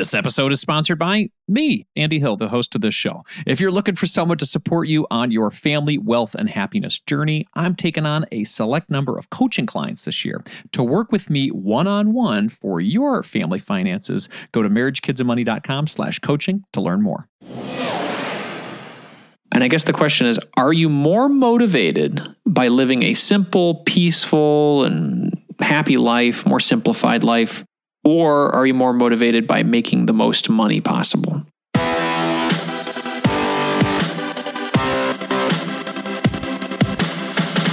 This episode is sponsored by me, Andy Hill, the host of this show. If you're looking for someone to support you on your family, wealth, and happiness journey, I'm taking on a select number of coaching clients this year. To work with me one on one for your family finances, go to marriagekidsandmoney.com slash coaching to learn more. And I guess the question is are you more motivated by living a simple, peaceful, and happy life, more simplified life? Or are you more motivated by making the most money possible?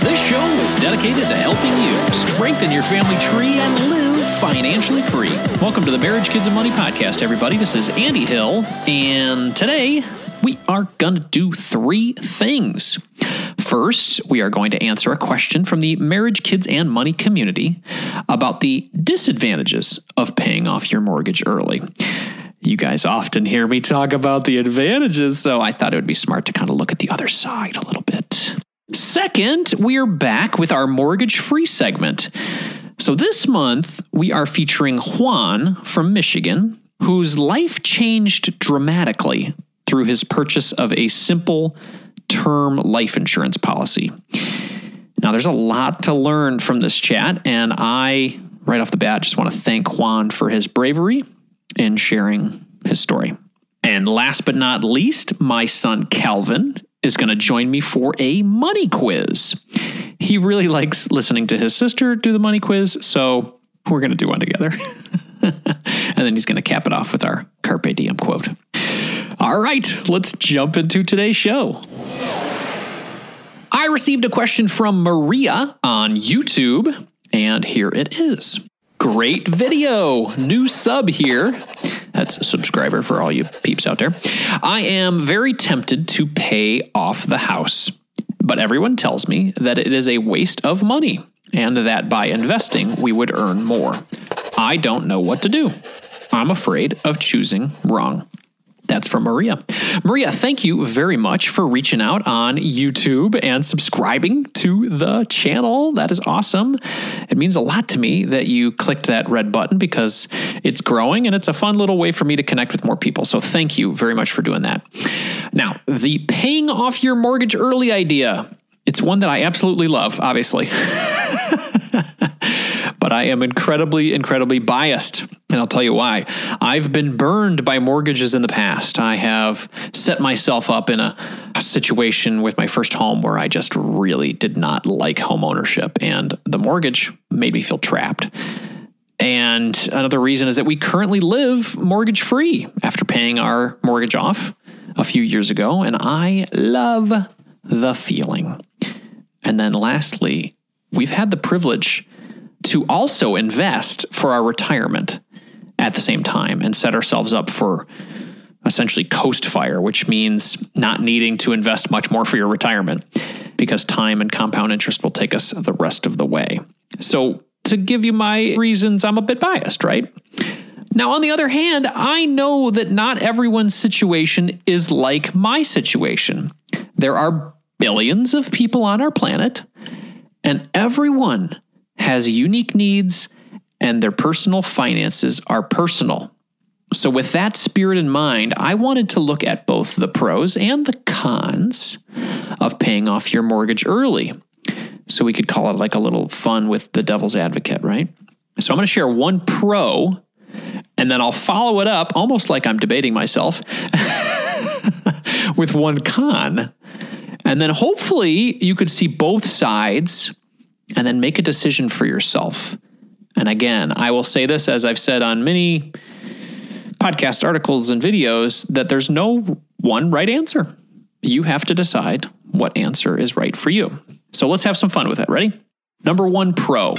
This show is dedicated to helping you strengthen your family tree and live financially free. Welcome to the Marriage, Kids, and Money podcast, everybody. This is Andy Hill, and today we are going to do three things. First, we are going to answer a question from the marriage, kids, and money community about the disadvantages of paying off your mortgage early. You guys often hear me talk about the advantages, so I thought it would be smart to kind of look at the other side a little bit. Second, we are back with our mortgage free segment. So this month, we are featuring Juan from Michigan, whose life changed dramatically through his purchase of a simple term life insurance policy. Now, there's a lot to learn from this chat, and I, right off the bat, just want to thank Juan for his bravery in sharing his story. And last but not least, my son Calvin is going to join me for a money quiz. He really likes listening to his sister do the money quiz, so we're going to do one together. and then he's going to cap it off with our Carpe Diem quote. All right, let's jump into today's show. I received a question from Maria on YouTube, and here it is. Great video. New sub here. That's a subscriber for all you peeps out there. I am very tempted to pay off the house, but everyone tells me that it is a waste of money and that by investing we would earn more. I don't know what to do. I'm afraid of choosing wrong. That's from Maria. Maria, thank you very much for reaching out on YouTube and subscribing to the channel. That is awesome. It means a lot to me that you clicked that red button because it's growing and it's a fun little way for me to connect with more people. So thank you very much for doing that. Now, the paying off your mortgage early idea. It's one that I absolutely love, obviously. but I am incredibly, incredibly biased. And I'll tell you why. I've been burned by mortgages in the past. I have set myself up in a, a, situation with my first home where I just really did not like home ownership, and the mortgage made me feel trapped. And another reason is that we currently live mortgage free after paying our mortgage off a few years ago. And I love the feeling. And then lastly, we've had the privilege to also invest for our retirement at the same time and set ourselves up for essentially coast fire, which means not needing to invest much more for your retirement because time and compound interest will take us the rest of the way. So, to give you my reasons, I'm a bit biased, right? Now, on the other hand, I know that not everyone's situation is like my situation. There are billions of people on our planet, and everyone has unique needs and their personal finances are personal. So, with that spirit in mind, I wanted to look at both the pros and the cons of paying off your mortgage early. So, we could call it like a little fun with the devil's advocate, right? So, I'm going to share one pro and then I'll follow it up almost like I'm debating myself with one con. And then hopefully you could see both sides and then make a decision for yourself. And again, I will say this as I've said on many podcast articles and videos that there's no one right answer. You have to decide what answer is right for you. So let's have some fun with it. Ready? Number one pro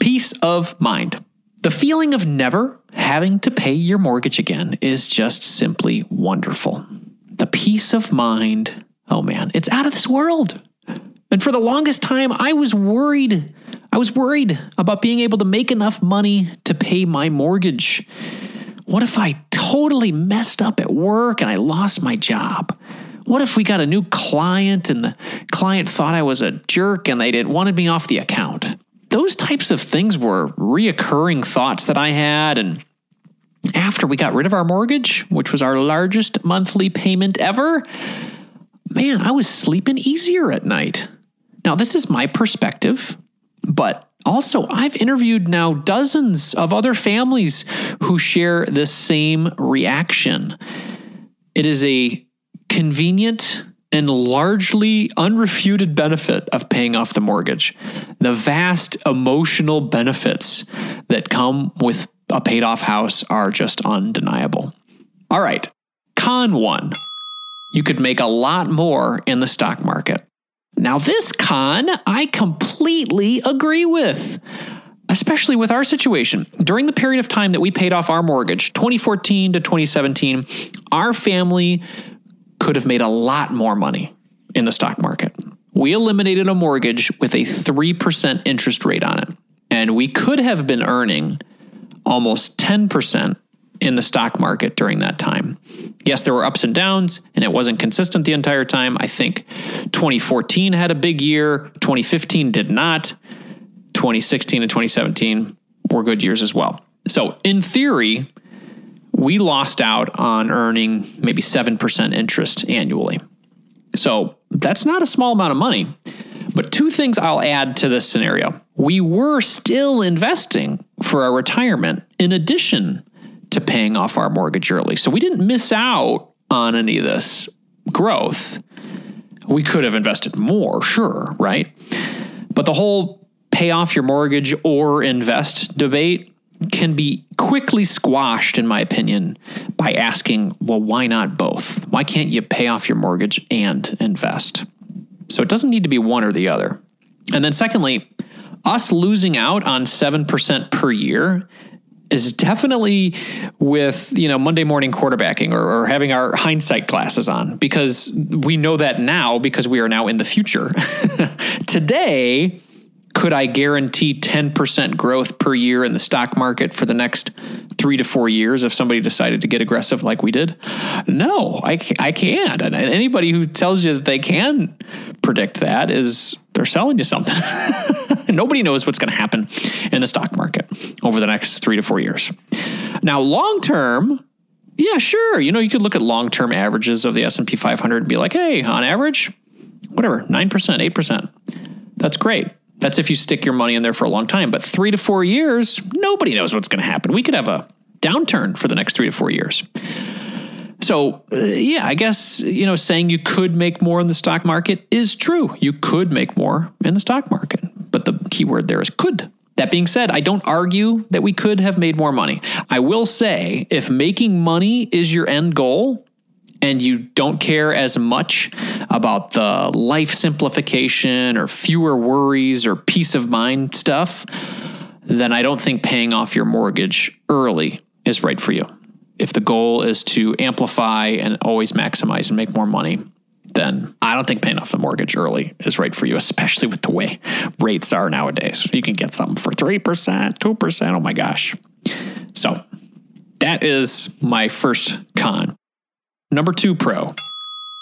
peace of mind. The feeling of never having to pay your mortgage again is just simply wonderful. The peace of mind, oh man, it's out of this world. And for the longest time, I was worried. I was worried about being able to make enough money to pay my mortgage. What if I totally messed up at work and I lost my job? What if we got a new client and the client thought I was a jerk and they didn't wanted me off the account? Those types of things were reoccurring thoughts that I had and after we got rid of our mortgage, which was our largest monthly payment ever, man, I was sleeping easier at night. Now, this is my perspective, but also, I've interviewed now dozens of other families who share this same reaction. It is a convenient and largely unrefuted benefit of paying off the mortgage. The vast emotional benefits that come with a paid off house are just undeniable. All right, con one you could make a lot more in the stock market. Now, this con I completely agree with, especially with our situation. During the period of time that we paid off our mortgage, 2014 to 2017, our family could have made a lot more money in the stock market. We eliminated a mortgage with a 3% interest rate on it, and we could have been earning almost 10% in the stock market during that time. Yes, there were ups and downs, and it wasn't consistent the entire time. I think 2014 had a big year, 2015 did not. 2016 and 2017 were good years as well. So, in theory, we lost out on earning maybe 7% interest annually. So, that's not a small amount of money. But two things I'll add to this scenario. We were still investing for our retirement in addition to paying off our mortgage early. So we didn't miss out on any of this growth. We could have invested more, sure, right? But the whole pay off your mortgage or invest debate can be quickly squashed, in my opinion, by asking, well, why not both? Why can't you pay off your mortgage and invest? So it doesn't need to be one or the other. And then, secondly, us losing out on 7% per year is definitely with you know Monday morning quarterbacking or, or, having our hindsight glasses on because we know that now because we are now in the future. Today, could I guarantee 10% growth per year in the stock market for the next three to four years if somebody decided to get aggressive like we did? No, I, I can't. And anybody who tells you that they can predict that is they're selling you something. Nobody knows what's going to happen in the stock market over the next three to four years. Now, long term, yeah, sure. You know, you could look at long term averages of the S and P 500 and be like, hey, on average, whatever, nine percent, eight percent. That's great. That's if you stick your money in there for a long time. But three to four years, nobody knows what's going to happen. We could have a downturn for the next three to four years. So, uh, yeah, I guess, you know, saying you could make more in the stock market is true. You could make more in the stock market, but the key word there is could. That being said, I don't argue that we could have made more money. I will say if making money is your end goal, and you don't care as much about the life simplification or fewer worries or peace of mind stuff, then I don't think paying off your mortgage early is right for you. If the goal is to amplify and always maximize and make more money, then I don't think paying off the mortgage early is right for you, especially with the way rates are nowadays. You can get something for 3%, 2%. Oh my gosh. So that is my first con. Number two pro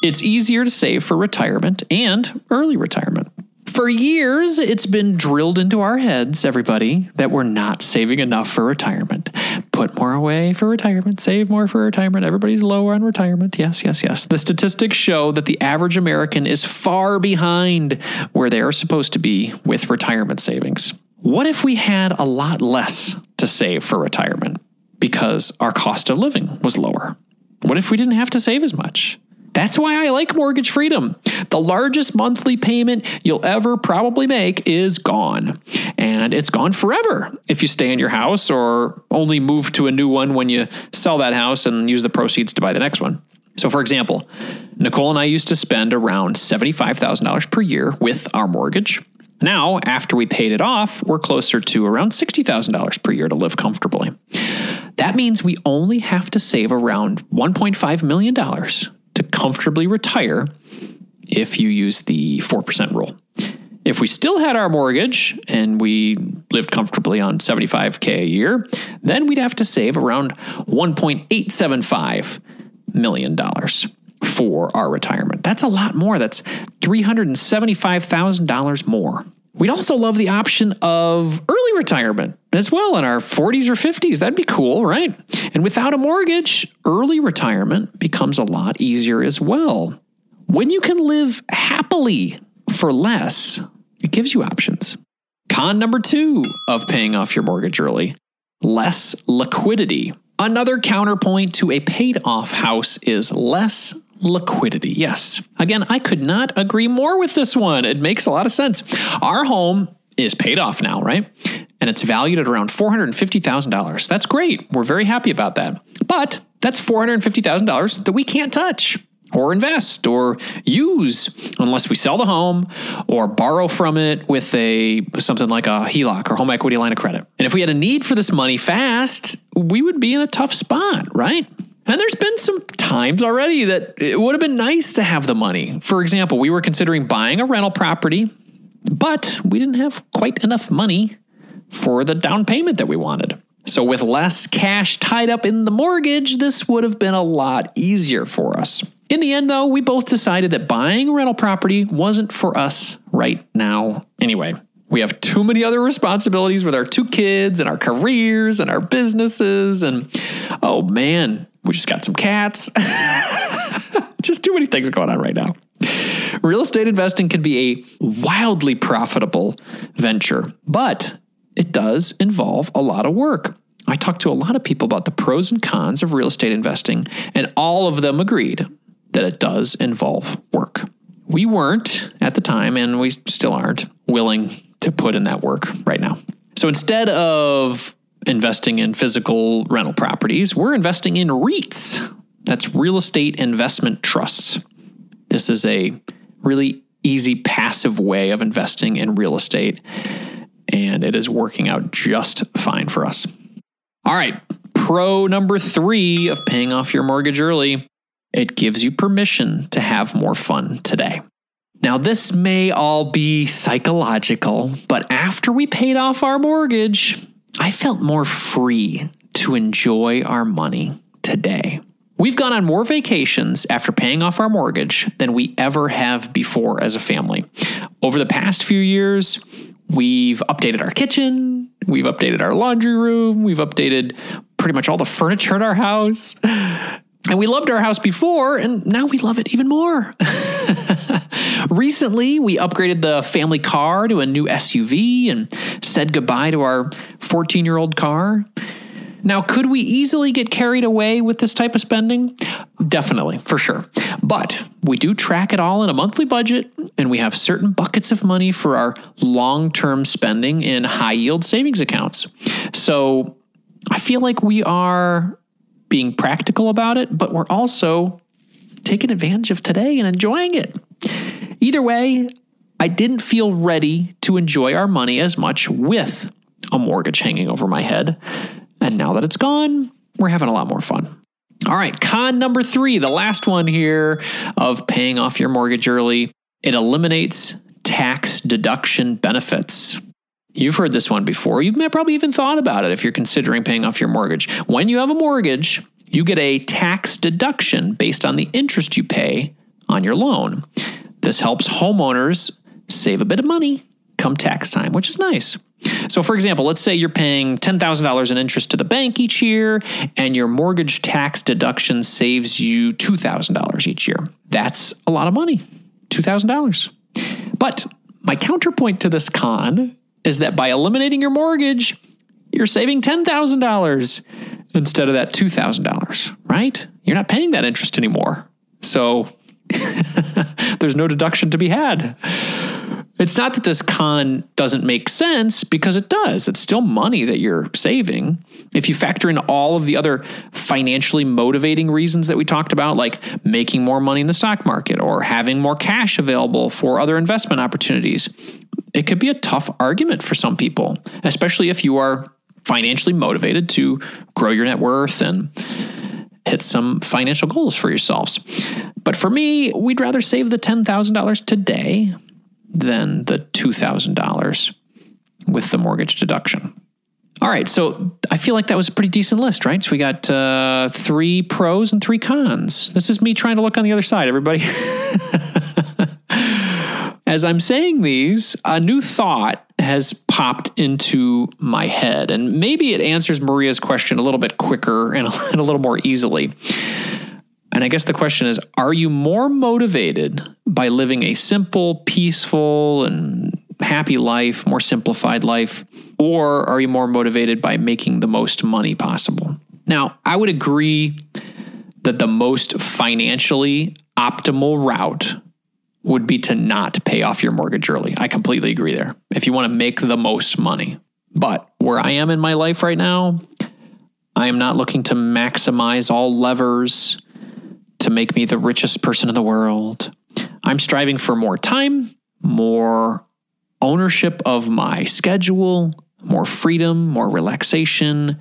it's easier to save for retirement and early retirement. For years, it's been drilled into our heads, everybody, that we're not saving enough for retirement. Put more away for retirement, save more for retirement. Everybody's lower on retirement. Yes, yes, yes. The statistics show that the average American is far behind where they are supposed to be with retirement savings. What if we had a lot less to save for retirement because our cost of living was lower? What if we didn't have to save as much? That's why I like mortgage freedom. The largest monthly payment you'll ever probably make is gone. And it's gone forever if you stay in your house or only move to a new one when you sell that house and use the proceeds to buy the next one. So, for example, Nicole and I used to spend around $75,000 per year with our mortgage. Now, after we paid it off, we're closer to around $60,000 per year to live comfortably. That means we only have to save around $1.5 million to comfortably retire if you use the 4% rule. If we still had our mortgage and we lived comfortably on 75K a year, then we'd have to save around $1.875 million for our retirement. That's a lot more. That's $375,000 more. We'd also love the option of early retirement as well in our 40s or 50s. That'd be cool, right? And without a mortgage, early retirement becomes a lot easier as well. When you can live happily for less, it gives you options. Con number two of paying off your mortgage early less liquidity. Another counterpoint to a paid off house is less liquidity. Yes. Again, I could not agree more with this one. It makes a lot of sense. Our home is paid off now, right? And it's valued at around $450,000. That's great. We're very happy about that. But that's $450,000 that we can't touch or invest or use unless we sell the home or borrow from it with a something like a HELOC or home equity line of credit. And if we had a need for this money fast, we would be in a tough spot, right? And there's been some times already that it would have been nice to have the money. For example, we were considering buying a rental property, but we didn't have quite enough money for the down payment that we wanted. So, with less cash tied up in the mortgage, this would have been a lot easier for us. In the end, though, we both decided that buying a rental property wasn't for us right now anyway. We have too many other responsibilities with our two kids and our careers and our businesses. And oh man, we just got some cats. just too many things going on right now. Real estate investing can be a wildly profitable venture, but it does involve a lot of work. I talked to a lot of people about the pros and cons of real estate investing, and all of them agreed that it does involve work. We weren't at the time, and we still aren't willing to put in that work right now. So instead of investing in physical rental properties, we're investing in REITs. That's real estate investment trusts. This is a really easy passive way of investing in real estate, and it is working out just fine for us. All right, pro number three of paying off your mortgage early it gives you permission to have more fun today. Now, this may all be psychological, but after we paid off our mortgage, I felt more free to enjoy our money today. We've gone on more vacations after paying off our mortgage than we ever have before as a family. Over the past few years, we've updated our kitchen, we've updated our laundry room, we've updated pretty much all the furniture in our house. And we loved our house before, and now we love it even more. Recently, we upgraded the family car to a new SUV and said goodbye to our 14 year old car. Now, could we easily get carried away with this type of spending? Definitely, for sure. But we do track it all in a monthly budget, and we have certain buckets of money for our long term spending in high yield savings accounts. So I feel like we are being practical about it, but we're also taking advantage of today and enjoying it. Either way, I didn't feel ready to enjoy our money as much with a mortgage hanging over my head. And now that it's gone, we're having a lot more fun. All right, con number three, the last one here of paying off your mortgage early, it eliminates tax deduction benefits. You've heard this one before. You've probably even thought about it if you're considering paying off your mortgage. When you have a mortgage, you get a tax deduction based on the interest you pay on your loan. This helps homeowners save a bit of money come tax time, which is nice. So, for example, let's say you're paying $10,000 in interest to the bank each year, and your mortgage tax deduction saves you $2,000 each year. That's a lot of money $2,000. But my counterpoint to this con is that by eliminating your mortgage, you're saving $10,000 instead of that $2,000, right? You're not paying that interest anymore. So there's no deduction to be had. It's not that this con doesn't make sense because it does. It's still money that you're saving. If you factor in all of the other financially motivating reasons that we talked about, like making more money in the stock market or having more cash available for other investment opportunities, it could be a tough argument for some people, especially if you are financially motivated to grow your net worth and hit some financial goals for yourselves. But for me, we'd rather save the $10,000 today than the $2,000 with the mortgage deduction. All right, so I feel like that was a pretty decent list, right? So we got uh, three pros and three cons. This is me trying to look on the other side, everybody. as I'm saying these, a new thought has popped into my head, and maybe it answers Maria's question a little bit quicker and a, little more easily. And I guess the question is Are you more motivated by living a simple, peaceful, and happy life, more simplified life? Or are you more motivated by making the most money possible? Now, I would agree that the most financially optimal route would be to not pay off your mortgage early. I completely agree there. If you want to make the most money. But where I am in my life right now, I am not looking to maximize all levers to make me the richest person in the world. I'm striving for more time, more ownership of my schedule, more freedom, more relaxation,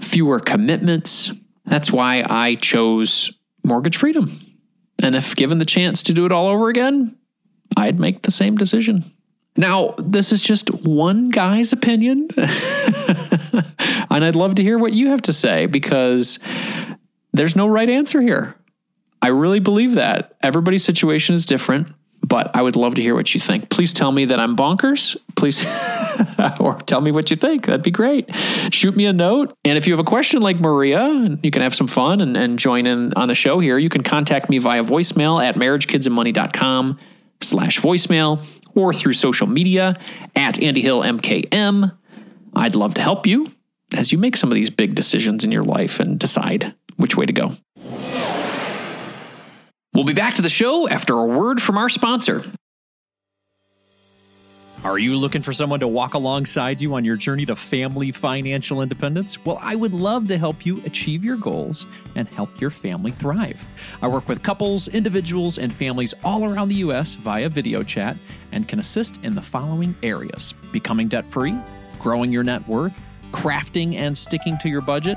fewer commitments. That's why I chose mortgage freedom. And if given the chance to do it all over again, I'd make the same decision. Now, this is just one guy's opinion. and I'd love to hear what you have to say because there's no right answer here. I really believe that. Everybody's situation is different, but I would love to hear what you think. Please tell me that I'm bonkers. Please, or tell me what you think. That'd be great. Shoot me a note. And if you have a question like Maria, you can have some fun and, and join in on the show here. You can contact me via voicemail at marriagekidsandmoney.com slash voicemail or through social media at Andy Hill MKM. I'd love to help you as you make some of these big decisions in your life and decide which way to go. We'll be back to the show after a word from our sponsor. Are you looking for someone to walk alongside you on your journey to family financial independence? Well, I would love to help you achieve your goals and help your family thrive. I work with couples, individuals, and families all around the U.S. via video chat and can assist in the following areas becoming debt free, growing your net worth, crafting and sticking to your budget,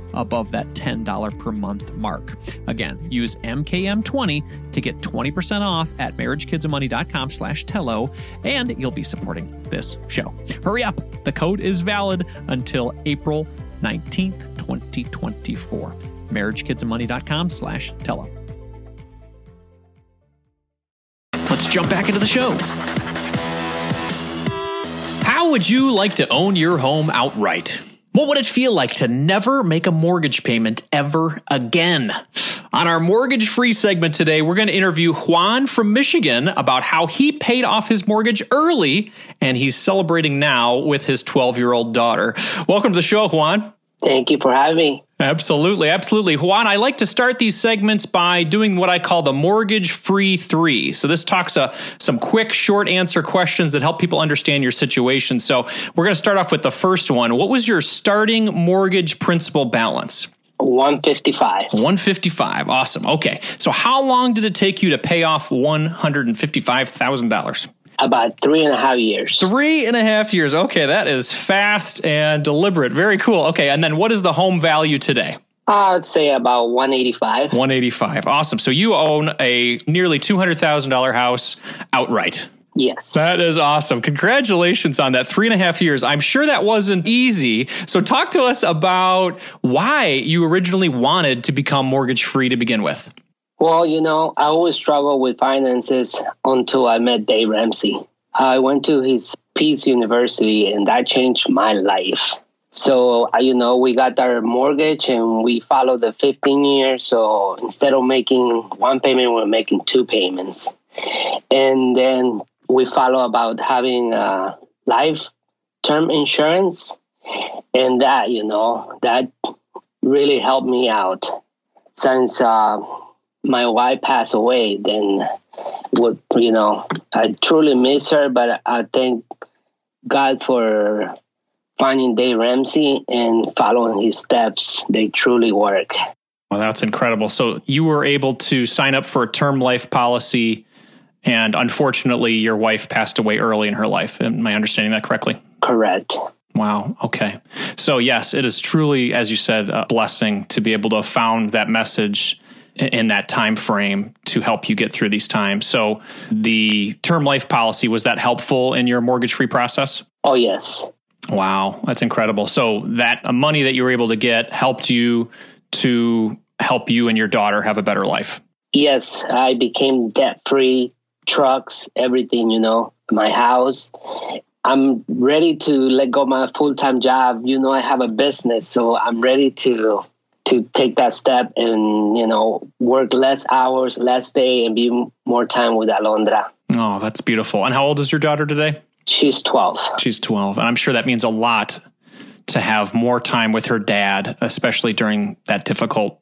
above that $10 per month mark. Again, use MKM20 to get 20% off at marriagekidsandmoney.com slash Tello, and you'll be supporting this show. Hurry up. The code is valid until April 19th, 2024. marriagekidsandmoney.com slash Tello. Let's jump back into the show. How would you like to own your home outright? What would it feel like to never make a mortgage payment ever again? On our mortgage free segment today, we're going to interview Juan from Michigan about how he paid off his mortgage early and he's celebrating now with his 12 year old daughter. Welcome to the show, Juan. Thank you for having me. Absolutely, absolutely. Juan, I like to start these segments by doing what I call the mortgage free three. So this talks uh, some quick, short answer questions that help people understand your situation. So we're going to start off with the first one. What was your starting mortgage principal balance? 155. 155. Awesome. Okay. So how long did it take you to pay off $155,000? About three and a half years. Three and a half years. Okay. That is fast and deliberate. Very cool. Okay. And then what is the home value today? Uh, I'd say about 185. 185. Awesome. So you own a nearly $200,000 house outright. Yes. That is awesome. Congratulations on that three and a half years. I'm sure that wasn't easy. So, talk to us about why you originally wanted to become mortgage free to begin with. Well, you know, I always struggled with finances until I met Dave Ramsey. I went to his Peace University and that changed my life. So, you know, we got our mortgage and we followed the 15 years. So instead of making one payment, we're making two payments. And then we follow about having uh, life term insurance and that you know that really helped me out since uh, my wife passed away then would you know i truly miss her but i thank god for finding dave ramsey and following his steps they truly work well that's incredible so you were able to sign up for a term life policy and unfortunately, your wife passed away early in her life. Am I understanding that correctly? Correct. Wow. Okay. So, yes, it is truly, as you said, a blessing to be able to have found that message in that time frame to help you get through these times. So, the term life policy was that helpful in your mortgage free process? Oh, yes. Wow, that's incredible. So, that uh, money that you were able to get helped you to help you and your daughter have a better life. Yes, I became debt free trucks, everything, you know, my house. I'm ready to let go my full time job. You know, I have a business, so I'm ready to to take that step and you know work less hours, less day, and be more time with Alondra. Oh, that's beautiful. And how old is your daughter today? She's twelve. She's twelve, and I'm sure that means a lot to have more time with her dad, especially during that difficult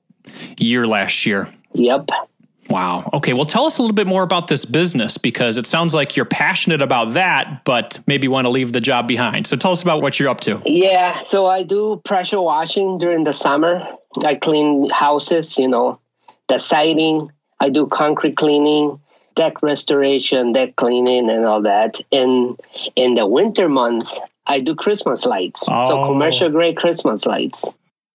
year last year. Yep. Wow. Okay. Well, tell us a little bit more about this business because it sounds like you're passionate about that, but maybe want to leave the job behind. So tell us about what you're up to. Yeah. So I do pressure washing during the summer. I clean houses, you know, the siding. I do concrete cleaning, deck restoration, deck cleaning, and all that. And in the winter month, I do Christmas lights. Oh. So commercial grade Christmas lights.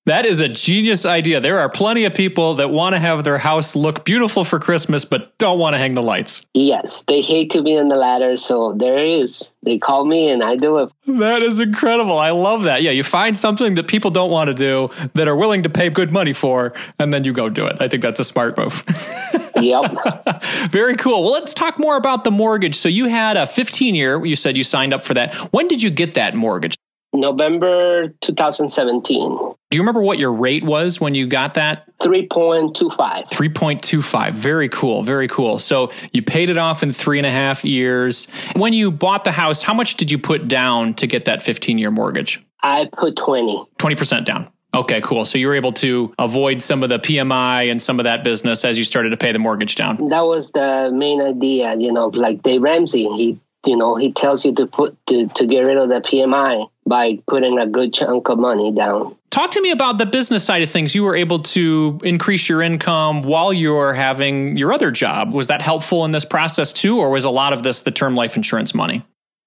That is a genius idea. There are plenty of people that want to have their house look beautiful for Christmas, but don't want to hang the lights. Yes, they hate to be on the ladder. So there is. They call me and I do it. That is incredible. I love that. Yeah, you find something that people don't want to do that are willing to pay good money for, and then you go do it. I think that's a smart move. yep. Very cool. Well, let's talk more about the mortgage. So you had a 15 year, you said you signed up for that. When did you get that mortgage? November 2017. Do you remember what your rate was when you got that? 3.25. 3.25. Very cool. Very cool. So you paid it off in three and a half years. When you bought the house, how much did you put down to get that 15 year mortgage? I put 20. 20% down. Okay, cool. So you were able to avoid some of the PMI and some of that business as you started to pay the mortgage down. That was the main idea, you know, like Dave Ramsey, he you know, he tells you to put to, to get rid of the PMI by putting a good chunk of money down. Talk to me about the business side of things. You were able to increase your income while you were having your other job. Was that helpful in this process too, or was a lot of this the term life insurance money?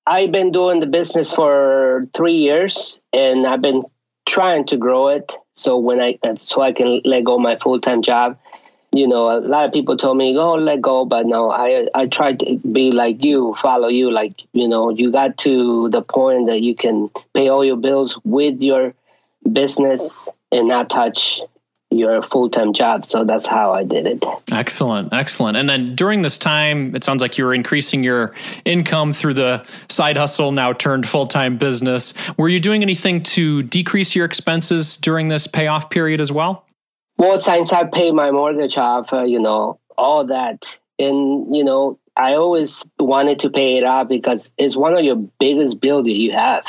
I've been doing the business for three years, and I've been trying to grow it. So when I so I can let go my full time job you know, a lot of people told me, "Go, oh, let go," but no, I I tried to be like you, follow you. Like you know, you got to the point that you can pay all your bills with your business and not touch your full time job. So that's how I did it. Excellent, excellent. And then during this time, it sounds like you were increasing your income through the side hustle, now turned full time business. Were you doing anything to decrease your expenses during this payoff period as well? Well, since I pay my mortgage off, uh, you know, all that, and you know, I always wanted to pay it off because it's one of your biggest bills that you have.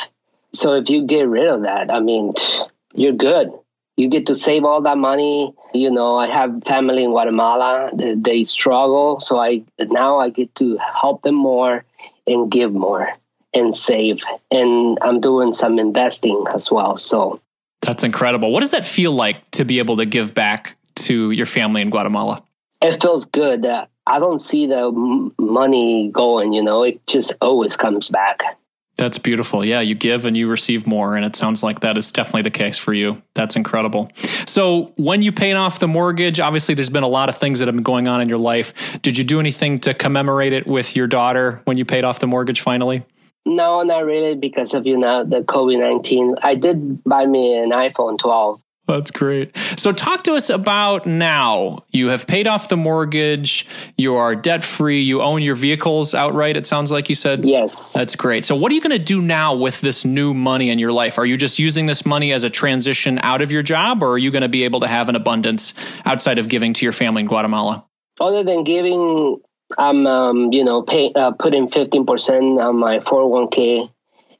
So if you get rid of that, I mean, you're good. You get to save all that money. You know, I have family in Guatemala. They, they struggle, so I now I get to help them more and give more and save. And I'm doing some investing as well. So That's incredible. What does that feel like to be able to give back to your family in Guatemala? It feels good. Uh, I don't see the m- money going, you know, it just always comes back. That's beautiful. Yeah, you give and you receive more. And it sounds like that is definitely the case for you. That's incredible. So, when you paid off the mortgage, obviously there's been a lot of things that have been going on in your life. Did you do anything to commemorate it with your daughter when you paid off the mortgage finally? No, not really because of you know the COVID nineteen. I did buy me an iPhone 12 that's great. So, talk to us about now. You have paid off the mortgage. You are debt free. You own your vehicles outright, it sounds like you said. Yes. That's great. So, what are you going to do now with this new money in your life? Are you just using this money as a transition out of your job, or are you going to be able to have an abundance outside of giving to your family in Guatemala? Other than giving, I'm, um, you know, pay, uh, putting 15% on my 401k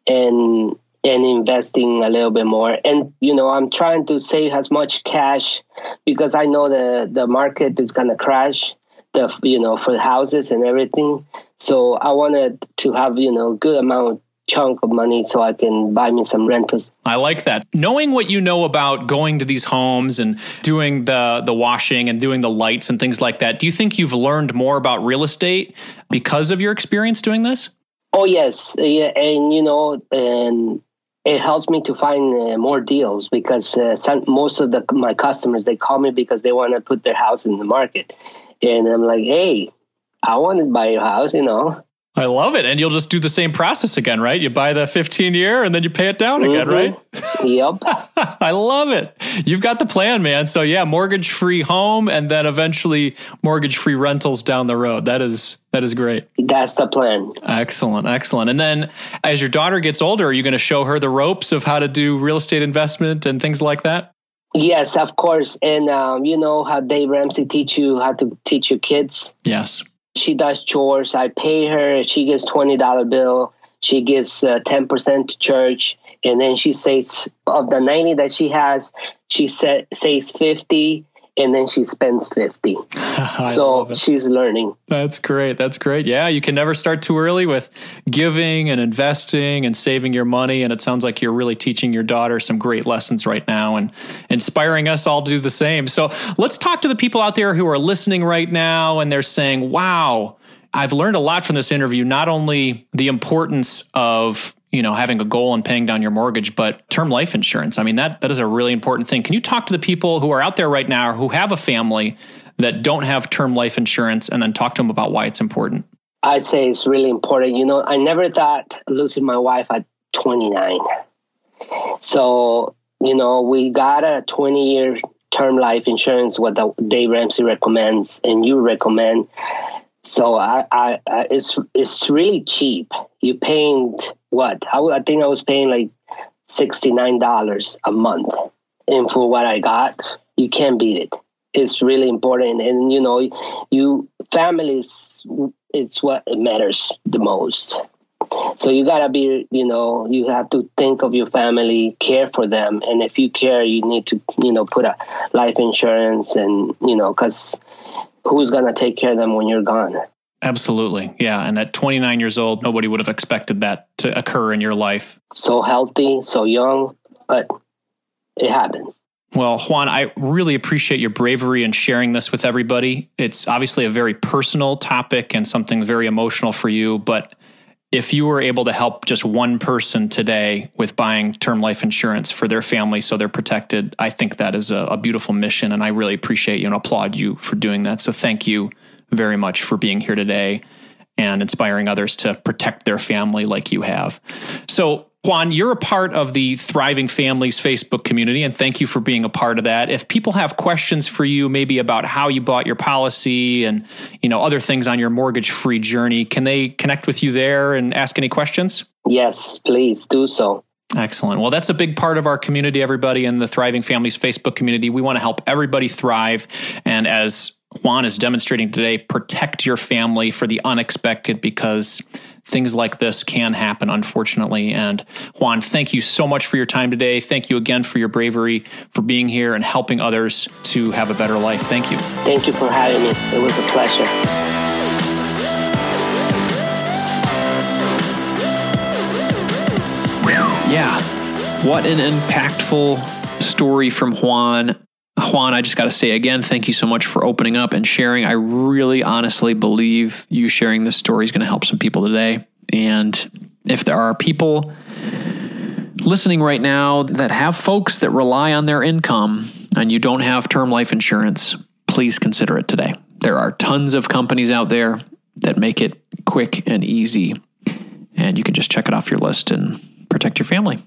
and and investing a little bit more. And you know, I'm trying to save as much cash because I know the the market is gonna crash. The you know for houses and everything. So I wanted to have you know good amount chunk of money so I can buy me some rentals. I like that. Knowing what you know about going to these homes and doing the the washing and doing the lights and things like that, do you think you've learned more about real estate because of your experience doing this? Oh yes, yeah, and you know, and it helps me to find uh, more deals because uh, some, most of the my customers they call me because they want to put their house in the market, and I'm like, hey, I want to buy your house, you know. I love it. And you'll just do the same process again, right? You buy the 15 year and then you pay it down again, mm-hmm. right? Yep. I love it. You've got the plan, man. So yeah, mortgage free home and then eventually mortgage free rentals down the road. That is that is great. That's the plan. Excellent, excellent. And then as your daughter gets older, are you going to show her the ropes of how to do real estate investment and things like that? Yes, of course. And um, you know how Dave Ramsey teach you how to teach your kids. Yes she does chores. I pay her. She gets twenty dollar bill. She gives uh, ten percent to church, and then she says of the ninety that she has, she sa- says fifty and then she spends 50 so she's learning. That's great. That's great. Yeah you can never start too early with giving and investing and saving your money and it sounds like you're really teaching your daughter some great lessons right now and inspiring us all to do the same. So let's talk to the people out there who are listening right now and they're saying wow I've learned a lot from this interview, not only the importance of you know having a goal and paying down your mortgage but term life insurance. I mean that that is a really important thing. Can you talk to the people who are out there right now who have a family that don't have term life insurance and then talk to them about why it's important? I'd say it's really important. You know i never thought losing my wife at 29 so you know we got a 20 year term life insurance what the dave ramsey recommends and you recommend so I, I, I, it's it's really cheap. You paying what? I, I think I was paying like sixty nine dollars a month, and for what I got, you can't beat it. It's really important, and you know, you families. It's what matters the most. So you gotta be, you know, you have to think of your family, care for them, and if you care, you need to, you know, put a life insurance, and you know, because who's going to take care of them when you're gone? Absolutely. Yeah. And at 29 years old, nobody would have expected that to occur in your life. So healthy, so young, but it happens. Well, Juan, I really appreciate your bravery in sharing this with everybody. It's obviously a very personal topic and something very emotional for you, but if you were able to help just one person today with buying term life insurance for their family so they're protected, I think that is a, a, beautiful mission. And I really appreciate you and applaud you for doing that. So thank you very much for being here today and inspiring others to protect their family like you have. So, Juan, you're a part of the Thriving Families Facebook community, and thank you for being a part of that. If people have questions for you, maybe about how you bought your policy and you know other things on your mortgage-free journey, can they connect with you there and ask any questions? Yes, please do so. Excellent. Well, that's a big part of our community, everybody in the Thriving Families Facebook community. We want to help everybody thrive. And as Juan is demonstrating today, protect your family for the unexpected because things like this can happen, unfortunately. And Juan, thank you so much for your time today. Thank you again for your bravery, for being here and helping others to have a better life. Thank you. Thank you for having me. It was a pleasure. Yeah. What an impactful story from Juan. Juan, I just got to say again, thank you so much for opening up and sharing. I really honestly believe you sharing this story is going to help some people today. And if there are people listening right now that have folks that rely on their income and you don't have term life insurance, please consider it today. There are tons of companies out there that make it quick and easy, and you can just check it off your list and protect your family.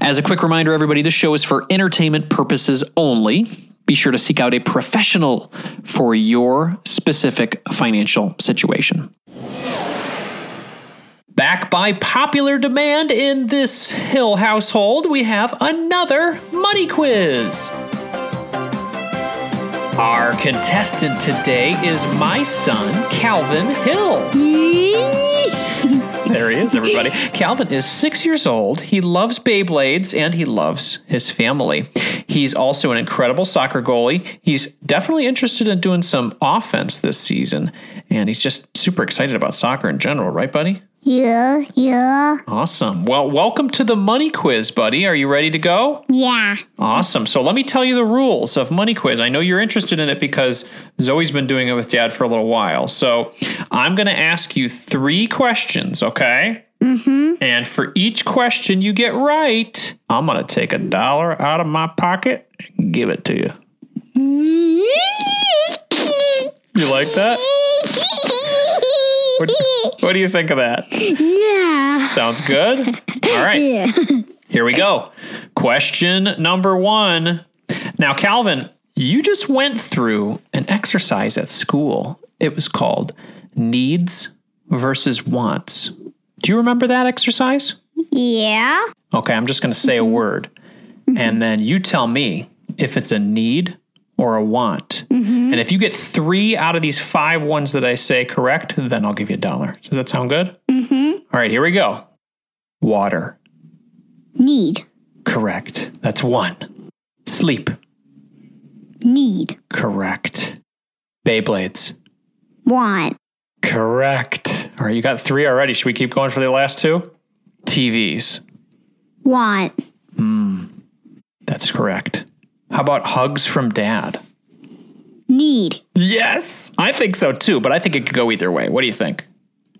As a quick reminder, everybody, this show is for entertainment purposes only. Be sure to seek out a professional for your specific financial situation. Back by popular demand in this Hill household, we have another money quiz. Our contestant today is my son, Calvin Hill. There he is, everybody. Calvin is six years old. He loves Beyblades and he loves his family. He's also an incredible soccer goalie. He's definitely interested in doing some offense this season, and he's just super excited about soccer in general, right, buddy? Yeah, yeah. Awesome. Well, welcome to the money quiz, buddy. Are you ready to go? Yeah. Awesome. So let me tell you the rules of Money Quiz. I know you're interested in it because Zoe's been doing it with Dad for a little while. So I'm going to ask you three questions, okay? Mm-hmm. And for each question you get right, I'm going to take a dollar out of my pocket and give it to you. You like that? What, what do you think of that? Yeah. Sounds good? All right. Yeah. Here we go. Question number one. Now, Calvin, you just went through an exercise at school. It was called needs versus wants. Do you remember that exercise? Yeah. Okay, I'm just going to say a word. And then you tell me if it's a need or a want. And if you get three out of these five ones that I say correct, then I'll give you a dollar. Does that sound good? Mm-hmm. All right, here we go. Water. Need. Correct. That's one. Sleep. Need. Correct. Beyblades. Want. Correct. All right, you got three already. Should we keep going for the last two? TVs. Want. That's correct. How about hugs from dad? Need. Yes. I think so too, but I think it could go either way. What do you think?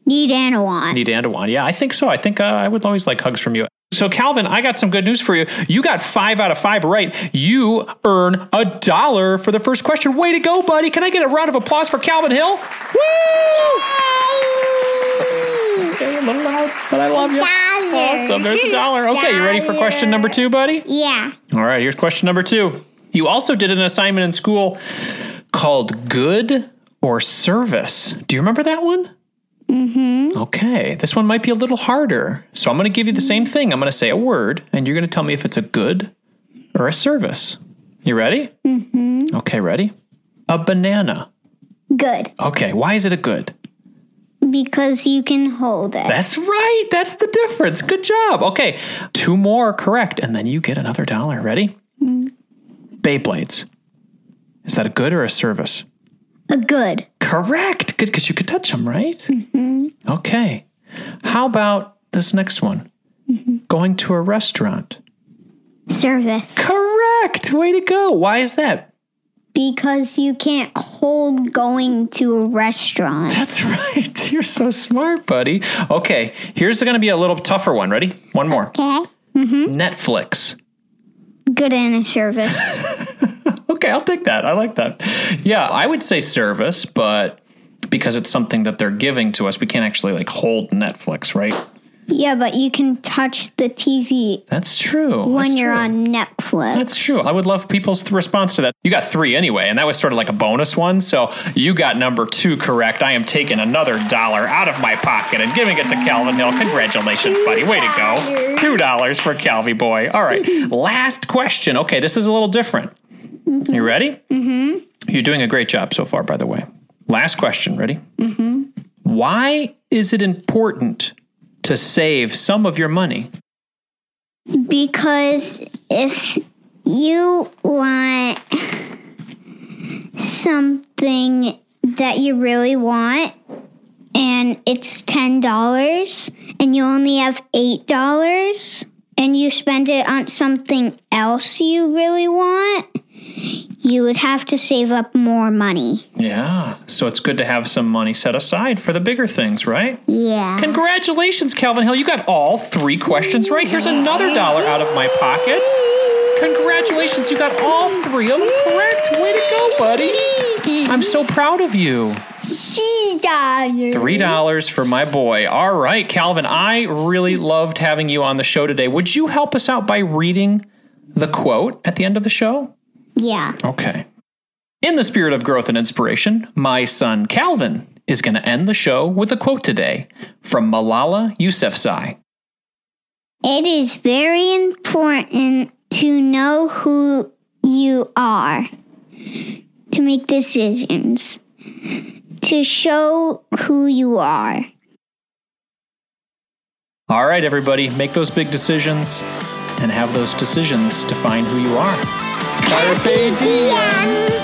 Need and a want. Need and a want. Yeah, I think so. I think uh, I would always like hugs from you. So, Calvin, I got some good news for you. You got five out of five right. You earn a dollar for the first question. Way to go, buddy. Can I get a round of applause for Calvin Hill? Woo! Okay, a little loud, but I love you. Dollar. Awesome. There's a dollar. Okay, you ready for question number two, buddy? Yeah. All right, here's question number two. You also did an assignment in school called good or service. Do you remember that one? Mm-hmm. Okay, this one might be a little harder. So I'm going to give you the same thing. I'm going to say a word, and you're going to tell me if it's a good or a service. You ready? Mm-hmm. Okay, ready? A banana. Good. Okay, why is it a good? Because you can hold it. That's right. That's the difference. Good job. Okay, two more correct, and then you get another dollar. Ready? Beyblades. Is that a good or a service? A good. Correct. Good, because you could touch them, right? Mm-hmm. Okay. How about this next one? Going to a restaurant. Service. Correct. Way to go. Why is that? Because you can't hold going to a restaurant. That's right. You're so smart, buddy. Okay, here's going to be a little tougher one. Ready? One more. Okay. Mm-hmm. Netflix. Good and a service. Okay, I'll take that. I like that. Yeah, I would say service, but because it's something that they're giving to us, we can't actually like hold Netflix, right? Yeah, but you can touch the TV That's true. when That's you're true. on Netflix. That's true. I would love people's th- response to that. You got three anyway, and that was sort of like a bonus one. So you got number two correct. I am taking another dollar out of my pocket and giving it to Calvin Hill. Congratulations, buddy. Way to go. Two dollars for Calvi boy. All right. Last question. Okay, this is a little different. You ready? Mm-hmm. You're doing a great job so far, by the way. Last question. Ready? Mm-hmm. Why is it important to save some of your money? Because if you want something that you really want and it's $10 and you only have $8, and you spend it on something else you really want, you would have to save up more money. Yeah. So it's good to have some money set aside for the bigger things, right? Yeah. Congratulations, Calvin Hill. You got all three questions right. Here's another dollar out of my pocket. Congratulations, you got all three of them correct. Way to go, buddy. I'm so proud of you. See, dollars. Three dollars for my boy. All right, Calvin, I really loved having you on the show today. Would you help us out by reading the quote at the end of the show? Yeah. Okay. In the spirit of growth and inspiration, my son Calvin is going to end the show with a quote today from Malala Yousafzai. It is very important to know who you are, to make decisions, to show who you are. All right, everybody, make those big decisions and have those decisions to find who you are. Carpe diem.